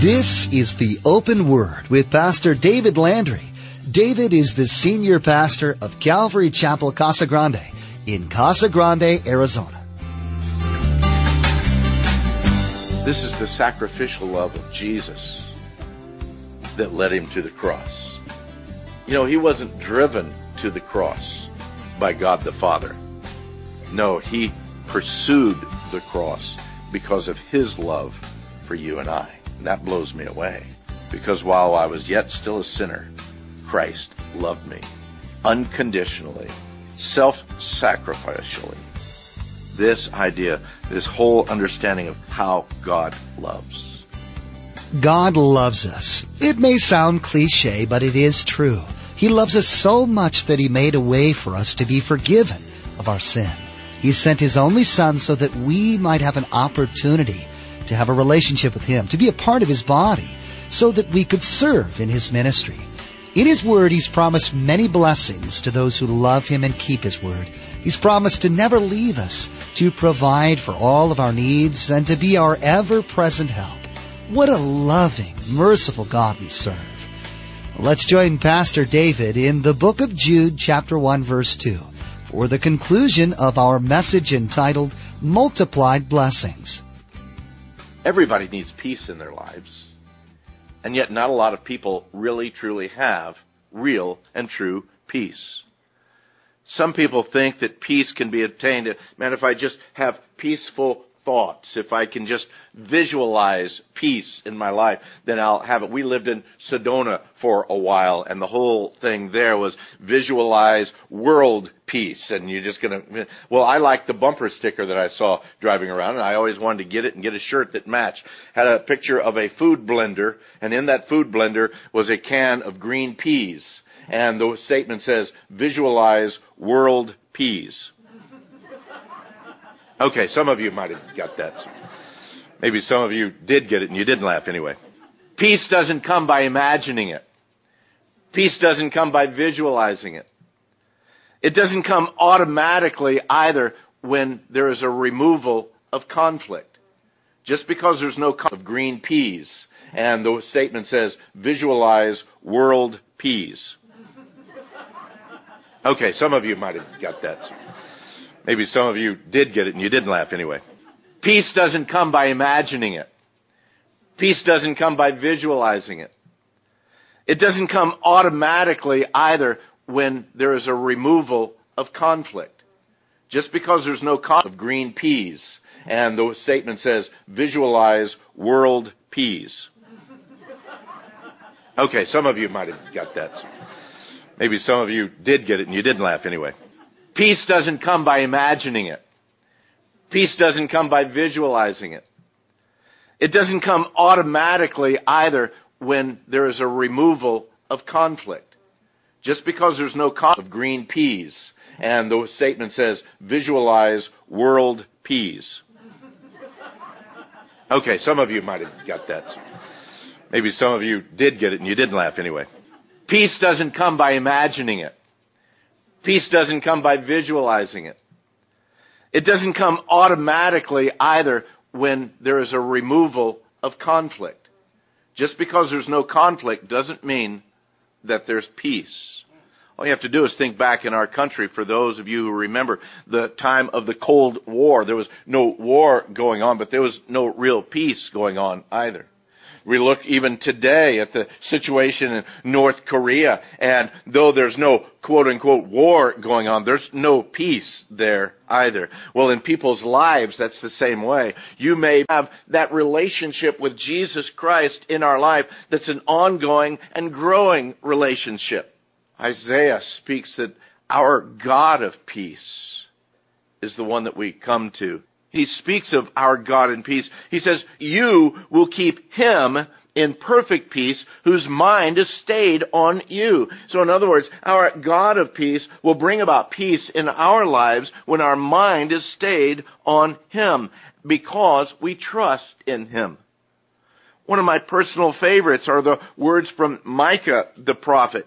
This is the Open Word with Pastor David Landry. David is the senior pastor of Calvary Chapel Casa Grande in Casa Grande, Arizona. This is the sacrificial love of Jesus that led him to the cross. You know, he wasn't driven to the cross by God the Father. No, he pursued the cross because of his love for you and I. That blows me away. Because while I was yet still a sinner, Christ loved me unconditionally, self-sacrificially. This idea, this whole understanding of how God loves. God loves us. It may sound cliche, but it is true. He loves us so much that He made a way for us to be forgiven of our sin. He sent His only Son so that we might have an opportunity to have a relationship with Him, to be a part of His body, so that we could serve in His ministry. In His Word, He's promised many blessings to those who love Him and keep His Word. He's promised to never leave us, to provide for all of our needs, and to be our ever-present help. What a loving, merciful God we serve. Let's join Pastor David in the book of Jude, chapter 1, verse 2, for the conclusion of our message entitled Multiplied Blessings. Everybody needs peace in their lives. And yet not a lot of people really truly have real and true peace. Some people think that peace can be obtained. Man, if I just have peaceful thoughts, if I can just visualize peace in my life, then I'll have it. We lived in Sedona for a while, and the whole thing there was visualize world peace. And you're just gonna, well, I like the bumper sticker that I saw driving around, and I always wanted to get it and get a shirt that matched. Had a picture of a food blender, and in that food blender was a can of green peas. And the statement says, visualize world peas. Okay, some of you might have got that. Maybe some of you did get it and you didn't laugh anyway. Peace doesn't come by imagining it. Peace doesn't come by visualizing it. It doesn't come automatically either when there is a removal of conflict. Just because there's no of green peas and the statement says visualize world peas. Okay, some of you might have got that. Maybe some of you did get it and you didn't laugh anyway. Peace doesn't come by imagining it. Peace doesn't come by visualizing it. It doesn't come automatically either when there is a removal of conflict. Just because there's no conflict of green peas and the statement says visualize world peas. Okay, some of you might have got that. Maybe some of you did get it and you didn't laugh anyway. Peace doesn't come by imagining it. Peace doesn't come by visualizing it. It doesn't come automatically either when there is a removal of conflict. Just because there's no conflict of green peas and the statement says visualize world peas. Okay, some of you might have got that. Maybe some of you did get it and you didn't laugh anyway. Peace doesn't come by imagining it. Peace doesn't come by visualizing it. It doesn't come automatically either when there is a removal of conflict. Just because there's no conflict doesn't mean that there's peace. All you have to do is think back in our country for those of you who remember the time of the Cold War. There was no war going on, but there was no real peace going on either. We look even today at the situation in North Korea, and though there's no quote unquote war going on, there's no peace there either. Well, in people's lives, that's the same way. You may have that relationship with Jesus Christ in our life that's an ongoing and growing relationship. Isaiah speaks that our God of peace is the one that we come to he speaks of our God in peace. He says, you will keep him in perfect peace whose mind is stayed on you. So in other words, our God of peace will bring about peace in our lives when our mind is stayed on him because we trust in him. One of my personal favorites are the words from Micah the prophet.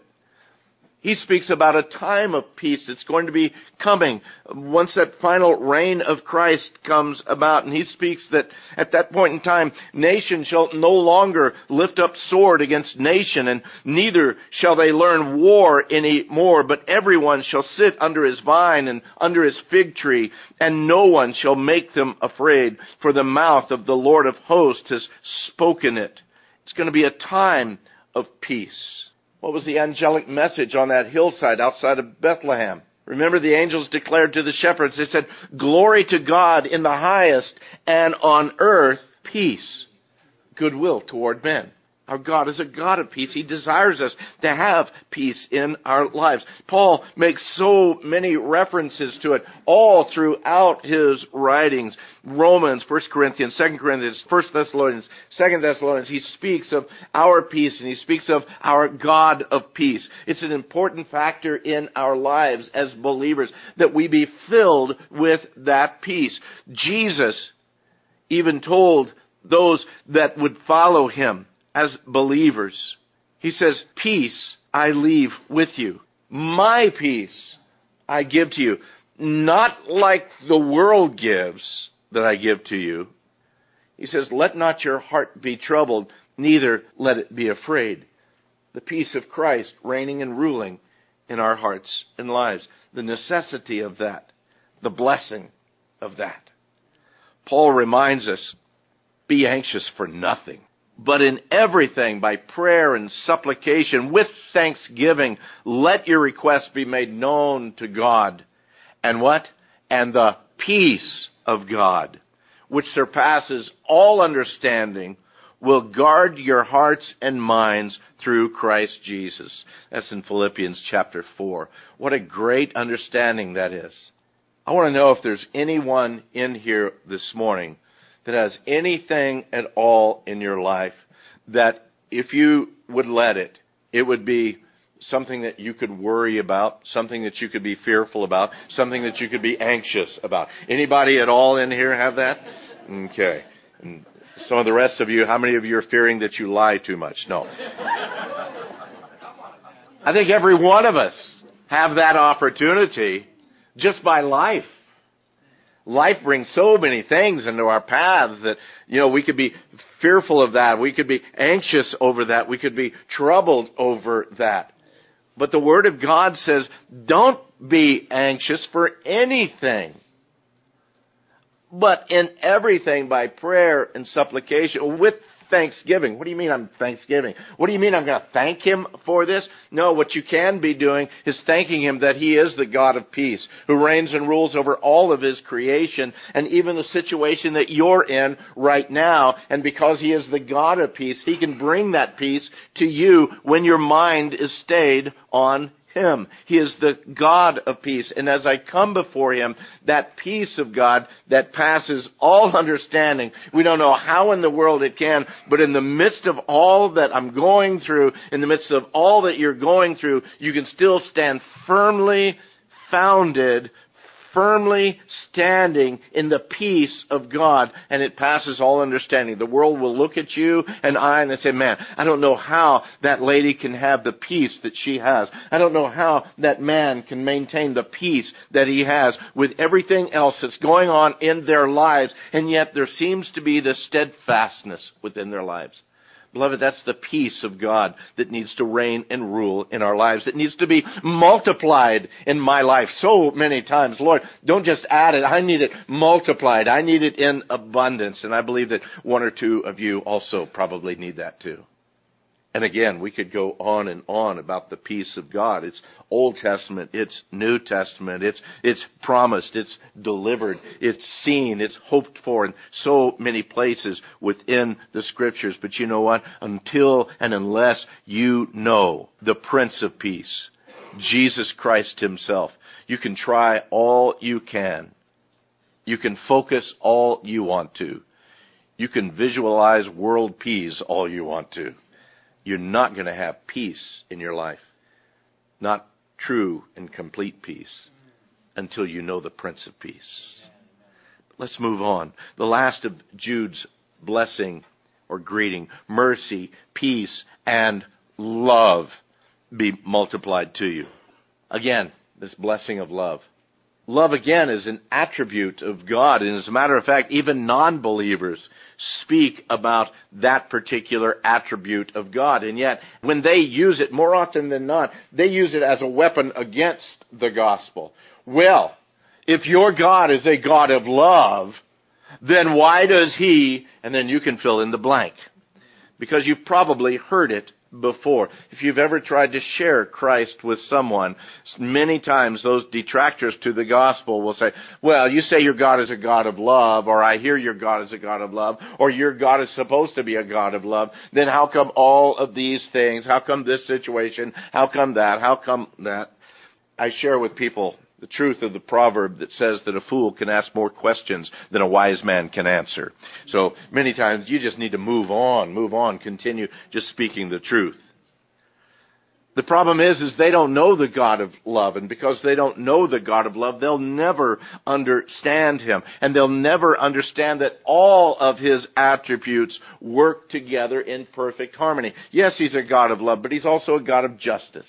He speaks about a time of peace that's going to be coming once that final reign of Christ comes about. And he speaks that at that point in time, nation shall no longer lift up sword against nation, and neither shall they learn war any more, but everyone shall sit under his vine and under his fig tree, and no one shall make them afraid, for the mouth of the Lord of hosts has spoken it. It's going to be a time of peace. What was the angelic message on that hillside outside of Bethlehem? Remember the angels declared to the shepherds, they said, glory to God in the highest and on earth peace, goodwill toward men. Our God is a God of peace. He desires us to have peace in our lives. Paul makes so many references to it all throughout his writings. Romans, 1 Corinthians, 2 Corinthians, 1 Thessalonians, 2 Thessalonians. He speaks of our peace and he speaks of our God of peace. It's an important factor in our lives as believers that we be filled with that peace. Jesus even told those that would follow him, as believers. He says, Peace I leave with you. My peace I give to you. Not like the world gives that I give to you. He says, Let not your heart be troubled, neither let it be afraid. The peace of Christ reigning and ruling in our hearts and lives. The necessity of that. The blessing of that. Paul reminds us, be anxious for nothing but in everything by prayer and supplication with thanksgiving, let your requests be made known to God. And what? And the peace of God, which surpasses all understanding, will guard your hearts and minds through Christ Jesus. That's in Philippians chapter 4. What a great understanding that is. I want to know if there's anyone in here this morning that has anything at all in your life that if you would let it, it would be something that you could worry about, something that you could be fearful about, something that you could be anxious about. Anybody at all in here have that? Okay. And some of the rest of you, how many of you are fearing that you lie too much? No. I think every one of us have that opportunity just by life life brings so many things into our paths that, you know, we could be fearful of that. We could be anxious over that. We could be troubled over that. But the Word of God says, don't be anxious for anything. But in everything by prayer and supplication with thanksgiving. What do you mean I'm thanksgiving? What do you mean I'm going to thank Him for this? No, what you can be doing is thanking Him that He is the God of peace, who reigns and rules over all of His creation and even the situation that you're in right now. And because He is the God of peace, He can bring that peace to you when your mind is stayed on him. He is the God of peace. And as I come before Him, that peace of God that passes all understanding, we don't know how in the world it can, but in the midst of all that I'm going through, in the midst of all that you're going through, you can still stand firmly founded, firmly standing in the peace of God, and it passes all understanding. The world will look at you and I and they say, man, I don't know how that lady can have the peace that she has. I don't know how that man can maintain the peace that he has with everything else that's going on in their lives, and yet there seems to be this steadfastness within their lives. Beloved, that's the peace of God that needs to reign and rule in our lives, It needs to be multiplied in my life so many times. Lord, don't just add it. I need it multiplied. I need it in abundance. And I believe that one or two of you also probably need that too. And again, we could go on and on about the peace of God. It's Old Testament, it's New Testament, it's, it's promised, it's delivered, it's seen, it's hoped for in so many places within the scriptures. But you know what? Until and unless you know the Prince of Peace, Jesus Christ Himself, you can try all you can. You can focus all you want to. You can visualize world peace all you want to you're not going to have peace in your life. Not true and complete peace until you know the Prince of Peace. Let's move on. The last of Jude's blessing or greeting mercy, peace, and love. be multiplied to you. Again, this blessing of love. Love again is an attribute of God. And as a matter of fact, even non-believers speak about that particular attribute of God. And yet, when they use it, more often than not, they use it as a weapon against the gospel. Well, if your God is a God of love, then why does he, and then you can fill in the blank. Because you've probably heard it before. If you've ever tried to share Christ with someone, many times those detractors to the gospel will say, well, you say your God is a God of love, or I hear your God is a God of love, or your God is supposed to be a God of love, then how come all of these things? How come this situation? How come that? How come that? I share with people the truth of the proverb that says that a fool can ask more questions than a wise man can answer. So many times you just need to move on, move on, continue just speaking the truth. The problem is, is they don't know the God of love, and because they don't know the God of love, they'll never understand Him, and they'll never understand that all of His attributes work together in perfect harmony. Yes, He's a God of love, but He's also a God of justice.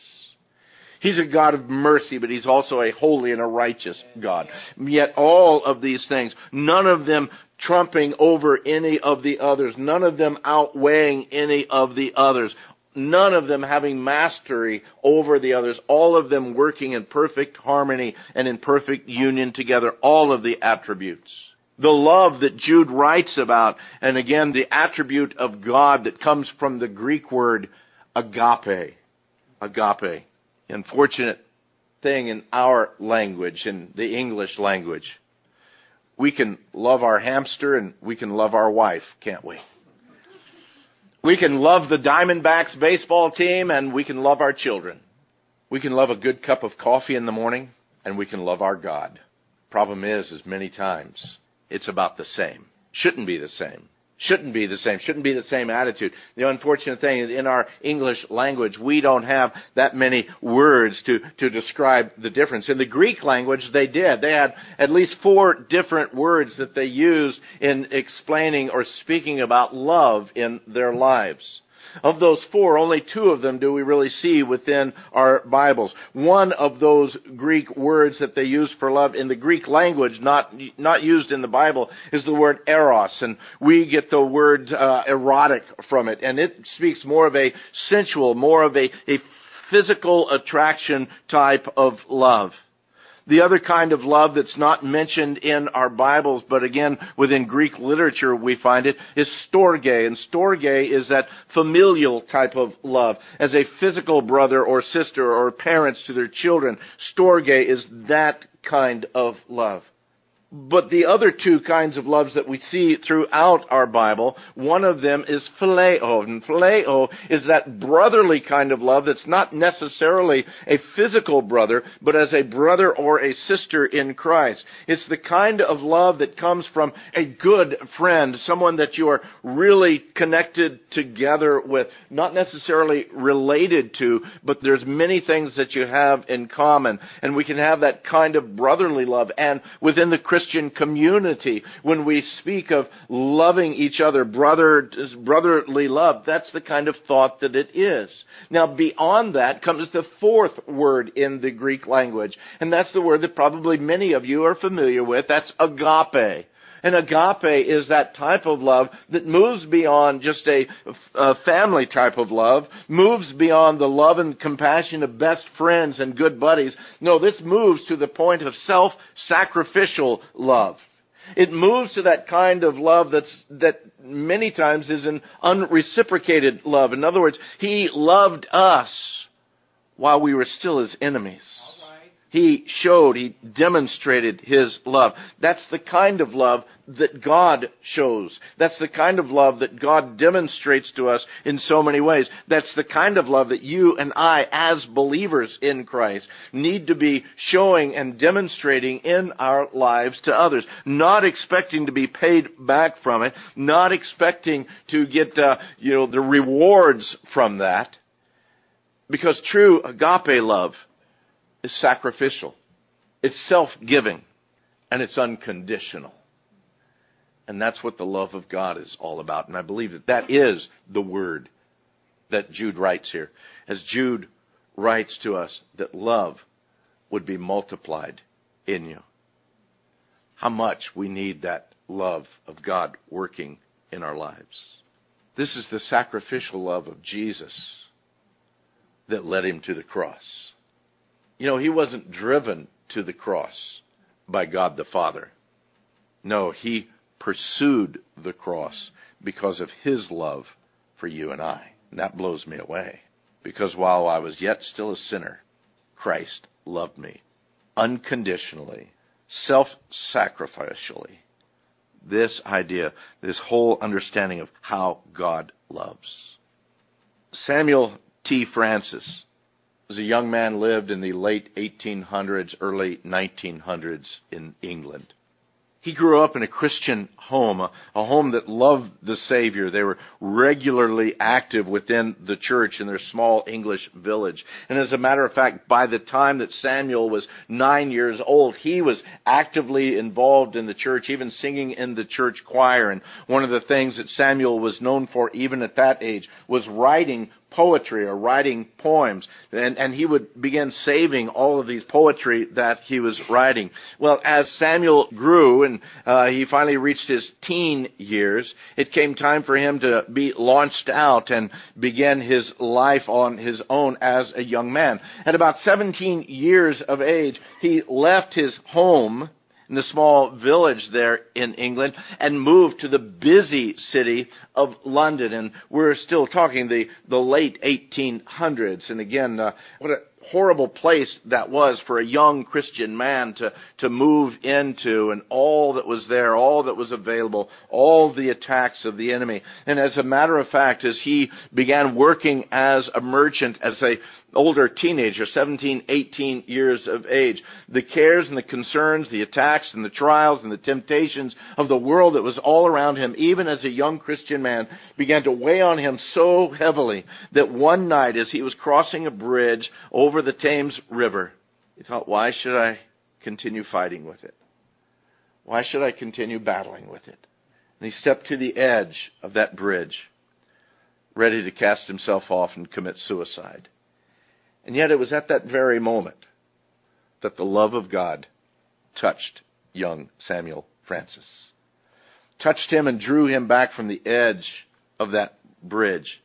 He's a God of mercy, but He's also a holy and a righteous God. Yet all of these things, none of them trumping over any of the others, none of them outweighing any of the others, none of them having mastery over the others, all of them working in perfect harmony and in perfect union together, all of the attributes. The love that Jude writes about, and again, the attribute of God that comes from the Greek word agape. Agape unfortunate thing in our language, in the English language. We can love our hamster and we can love our wife, can't we? We can love the Diamondbacks baseball team and we can love our children. We can love a good cup of coffee in the morning and we can love our God. Problem is, is many times it's about the same. Shouldn't be the same shouldn't be the same, shouldn't be the same attitude. The unfortunate thing is in our English language, we don't have that many words to, to describe the difference. In the Greek language, they did. They had at least four different words that they used in explaining or speaking about love in their lives. Of those four, only two of them do we really see within our Bibles. One of those Greek words that they use for love in the Greek language, not, not used in the Bible, is the word eros. And we get the word uh, erotic from it. And it speaks more of a sensual, more of a, a physical attraction type of love. The other kind of love that's not mentioned in our Bibles, but again, within Greek literature we find it, is storge. And storge is that familial type of love. As a physical brother or sister or parents to their children, storge is that kind of love. But the other two kinds of loves that we see throughout our Bible, one of them is phileo. And phileo is that brotherly kind of love that's not necessarily a physical brother, but as a brother or a sister in Christ. It's the kind of love that comes from a good friend, someone that you are really connected together with, not necessarily related to, but there's many things that you have in common. And we can have that kind of brotherly love. And within the Christian Christian community, when we speak of loving each other, brother, brotherly love, that's the kind of thought that it is. Now, beyond that comes the fourth word in the Greek language, and that's the word that probably many of you are familiar with. That's agape. And agape is that type of love that moves beyond just a, a, family type of love, moves beyond the love and compassion of best friends and good buddies. No, this moves to the point of self-sacrificial love. It moves to that kind of love that's, that many times is an unreciprocated love. In other words, He loved us while we were still His enemies. He showed, he demonstrated his love. That's the kind of love that God shows. That's the kind of love that God demonstrates to us in so many ways. That's the kind of love that you and I, as believers in Christ, need to be showing and demonstrating in our lives to others. Not expecting to be paid back from it, not expecting to get, uh, you know, the rewards from that. Because true agape love is sacrificial. It's self-giving. And it's unconditional. And that's what the love of God is all about. And I believe that that is the word that Jude writes here. As Jude writes to us that love would be multiplied in you. How much we need that love of God working in our lives. This is the sacrificial love of Jesus that led him to the cross. You know, he wasn't driven to the cross by God the Father. No, he pursued the cross because of his love for you and I. And that blows me away. Because while I was yet still a sinner, Christ loved me unconditionally, self sacrificially. This idea, this whole understanding of how God loves. Samuel T. Francis was a young man lived in the late 1800s, early 1900s in England. He grew up in a Christian home, a, a, home that loved the Savior. They were regularly active within the church in their small English village. And as a matter of fact, by the time that Samuel was nine years old, he was actively involved in the church, even singing in the church choir. And one of the things that Samuel was known for, even at that age, was writing poetry or writing poems. And, and he would begin saving all of these poetry that he was writing. Well, as Samuel grew and uh, he finally reached his teen years, it came time for him to be launched out and begin his life on his own as a young man. At about 17 years of age, he left his home in the small village there in England and moved to the busy city of London. And we're still talking the, the late 1800s. And again, uh, what a horrible place that was for a young Christian man to, to move into and all that was there, all that was available, all the attacks of the enemy. And as a matter of fact, as he began working as a merchant, as a older teenager, 17, 18 years of age. The cares and the concerns, the attacks and the trials and the temptations of the world that was all around him, even as a young Christian man, began to weigh on him so heavily that one night as he was crossing a bridge over the Thames River, he thought, why should I continue fighting with it? Why should I continue battling with it? And he stepped to the edge of that bridge, ready to cast himself off and commit suicide. And yet it was at that very moment that the love of God touched young Samuel Francis. Touched him and drew him back from the edge of that bridge.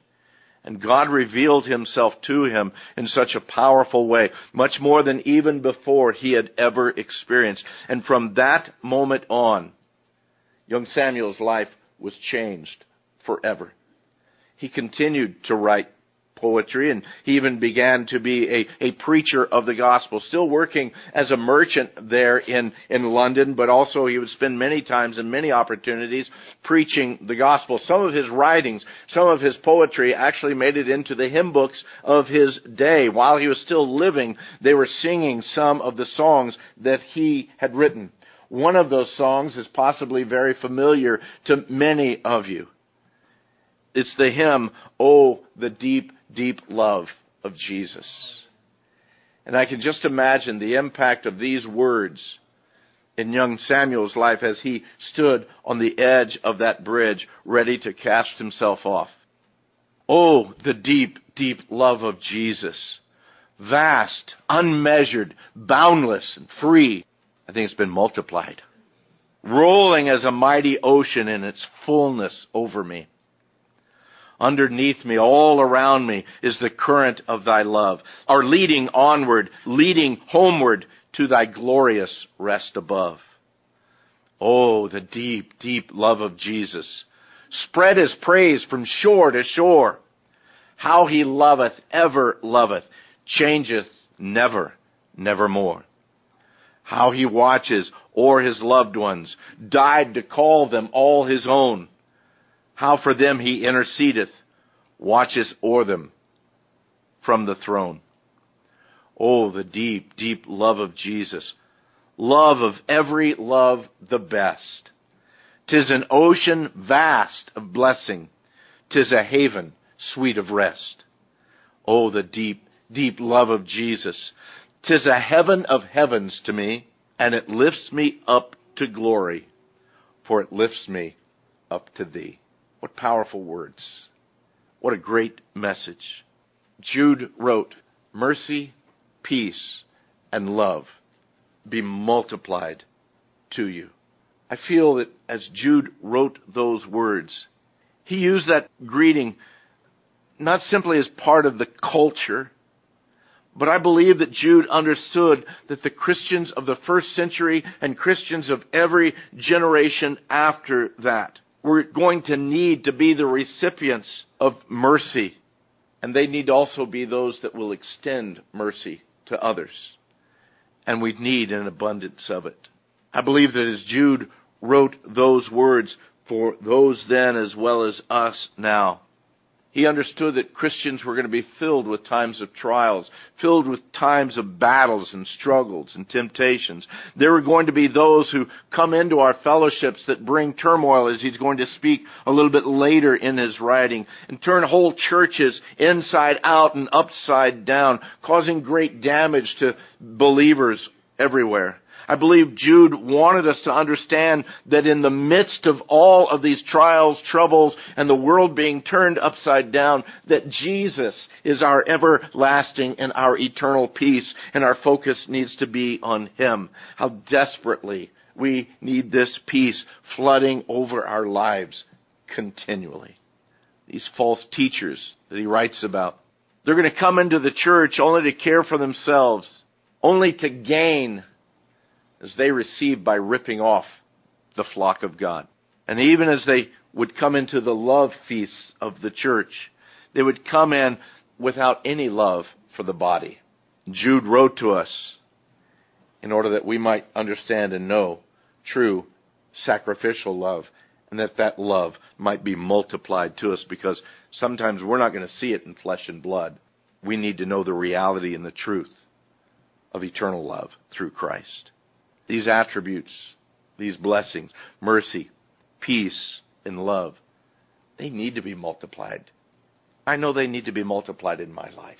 And God revealed himself to him in such a powerful way, much more than even before he had ever experienced. And from that moment on, young Samuel's life was changed forever. He continued to write poetry and he even began to be a, a preacher of the gospel, still working as a merchant there in, in London, but also he would spend many times and many opportunities preaching the gospel. Some of his writings, some of his poetry actually made it into the hymn books of his day. While he was still living, they were singing some of the songs that he had written. One of those songs is possibly very familiar to many of you. It's the hymn, Oh, the deep deep love of Jesus. And I can just imagine the impact of these words in young Samuel's life as he stood on the edge of that bridge, ready to cast himself off. Oh, the deep, deep love of Jesus. Vast, unmeasured, boundless, and free. I think it's been multiplied. Rolling as a mighty ocean in its fullness over me. Underneath me, all around me, is the current of thy love, are leading onward, leading homeward to thy glorious rest above. Oh, the deep, deep love of Jesus. Spread his praise from shore to shore. How he loveth, ever loveth, changeth never, nevermore. How he watches o'er his loved ones, died to call them all his own how for them he intercedeth, watches o'er them from the throne. Oh, the deep, deep love of Jesus. Love of every love the best. Tis an ocean vast of blessing. Tis a haven sweet of rest. Oh, the deep, deep love of Jesus. Tis a heaven of heavens to me, and it lifts me up to glory, for it lifts me up to thee. What powerful words. What a great message. Jude wrote mercy, peace, and love be multiplied to you. I feel that as Jude wrote those words, he used that greeting not simply as part of the culture, but I believe that Jude understood that the Christians of the first century and Christians of every generation after that were going to need to be the recipients of mercy. And they need to also be those that will extend mercy to others. And we need an abundance of it. I believe that as Jude wrote those words for those then as well as us now, he understood that Christians were going to be filled with times of trials, filled with times of battles and struggles and temptations. There were going to be those who come into our fellowships that bring turmoil, as he's going to speak a little bit later in his writing, and turn whole churches inside out and upside down, causing great damage to believers everywhere. I believe Jude wanted us to understand that in the midst of all of these trials, troubles, and the world being turned upside down, that Jesus is our everlasting and our eternal peace, and our focus needs to be on Him. How desperately we need this peace flooding over our lives continually. These false teachers that he writes about, they're going to come into the church only to care for themselves, only to gain as they received by ripping off the flock of God. And even as they would come into the love feasts of the church, they would come in without any love for the body. Jude wrote to us in order that we might understand and know true sacrificial love and that that love might be multiplied to us because sometimes we're not going to see it in flesh and blood. We need to know the reality and the truth of eternal love through Christ. These attributes, these blessings, mercy, peace, and love, they need to be multiplied. I know they need to be multiplied in my life.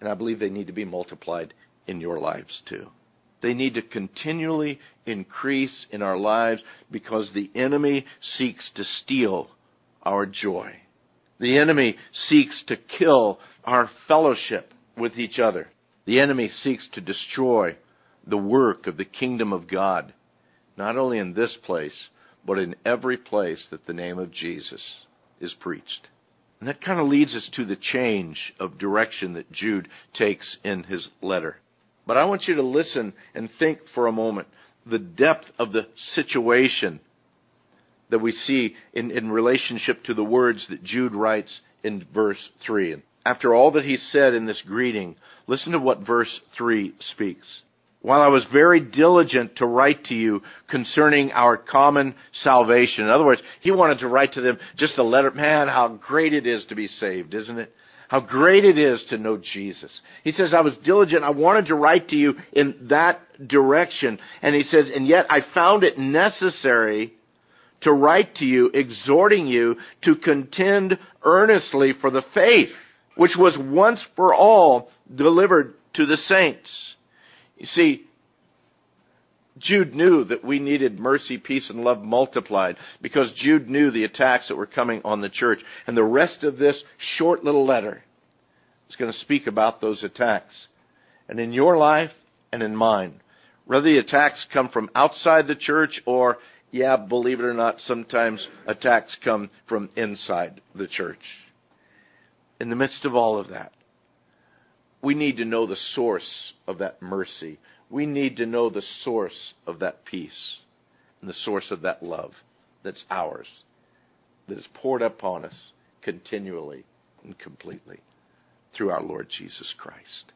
And I believe they need to be multiplied in your lives too. They need to continually increase in our lives because the enemy seeks to steal our joy. The enemy seeks to kill our fellowship with each other. The enemy seeks to destroy the work of the kingdom of God, not only in this place, but in every place that the name of Jesus is preached. And that kind of leads us to the change of direction that Jude takes in his letter. But I want you to listen and think for a moment the depth of the situation that we see in, in relationship to the words that Jude writes in verse 3. And after all that he said in this greeting, listen to what verse 3 speaks while I was very diligent to write to you concerning our common salvation. In other words, he wanted to write to them just a letter. Man, how great it is to be saved, isn't it? How great it is to know Jesus. He says, I was diligent. I wanted to write to you in that direction. And he says, and yet I found it necessary to write to you, exhorting you to contend earnestly for the faith, which was once for all delivered to the saints. You see, Jude knew that we needed mercy, peace, and love multiplied because Jude knew the attacks that were coming on the church. And the rest of this short little letter is going to speak about those attacks. And in your life and in mine, whether the attacks come from outside the church or, yeah, believe it or not, sometimes attacks come from inside the church. In the midst of all of that, we need to know the source of that mercy. We need to know the source of that peace and the source of that love that's ours, that is poured upon us continually and completely through our Lord Jesus Christ.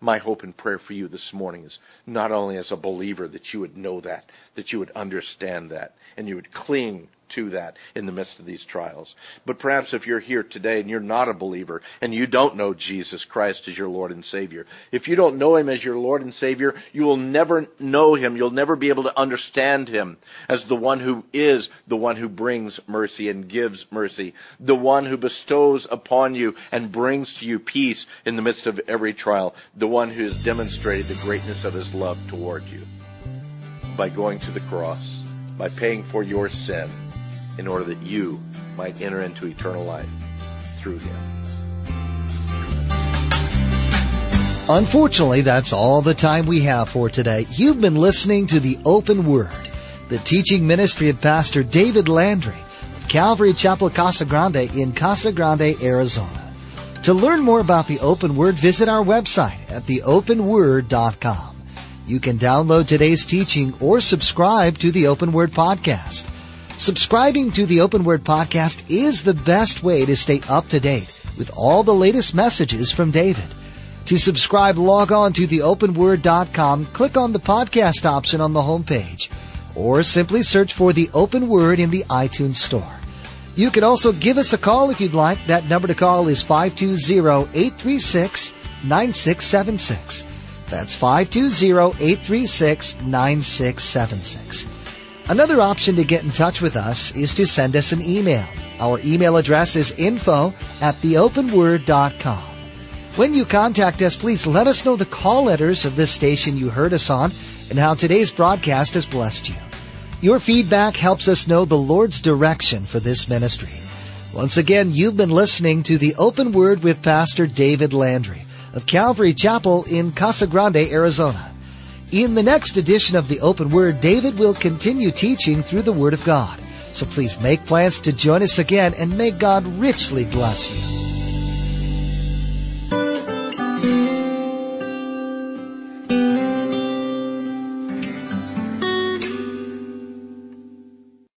My hope and prayer for you this morning is not only as a believer that you would know that, that you would understand that, and you would cling to that in the midst of these trials. But perhaps if you're here today and you're not a believer and you don't know Jesus Christ as your Lord and Savior, if you don't know Him as your Lord and Savior, you will never know Him. You'll never be able to understand Him as the one who is the one who brings mercy and gives mercy, the one who bestows upon you and brings to you peace in the midst of every trial, the one who has demonstrated the greatness of His love toward you by going to the cross, by paying for your sin in order that you might enter into eternal life through him. Unfortunately, that's all the time we have for today. You've been listening to the Open Word, the teaching ministry of Pastor David Landry of Calvary Chapel Casa Grande in Casa Grande, Arizona. To learn more about the Open Word, visit our website at theopenword.com. You can download today's teaching or subscribe to the Open Word podcast. Subscribing to the Open Word podcast is the best way to stay up to date with all the latest messages from David. To subscribe, log on to theopenword.com, click on the podcast option on the homepage, or simply search for the Open Word in the iTunes Store. You can also give us a call if you'd like. That number to call is 520-836-9676. That's 520-836-9676. Another option to get in touch with us is to send us an email. Our email address is info at theopenword.com. When you contact us, please let us know the call letters of this station you heard us on and how today's broadcast has blessed you. Your feedback helps us know the Lord's direction for this ministry. Once again, you've been listening to the Open Word with Pastor David Landry of Calvary Chapel in Casa Grande, Arizona. In the next edition of the Open Word, David will continue teaching through the Word of God. So please make plans to join us again and may God richly bless you.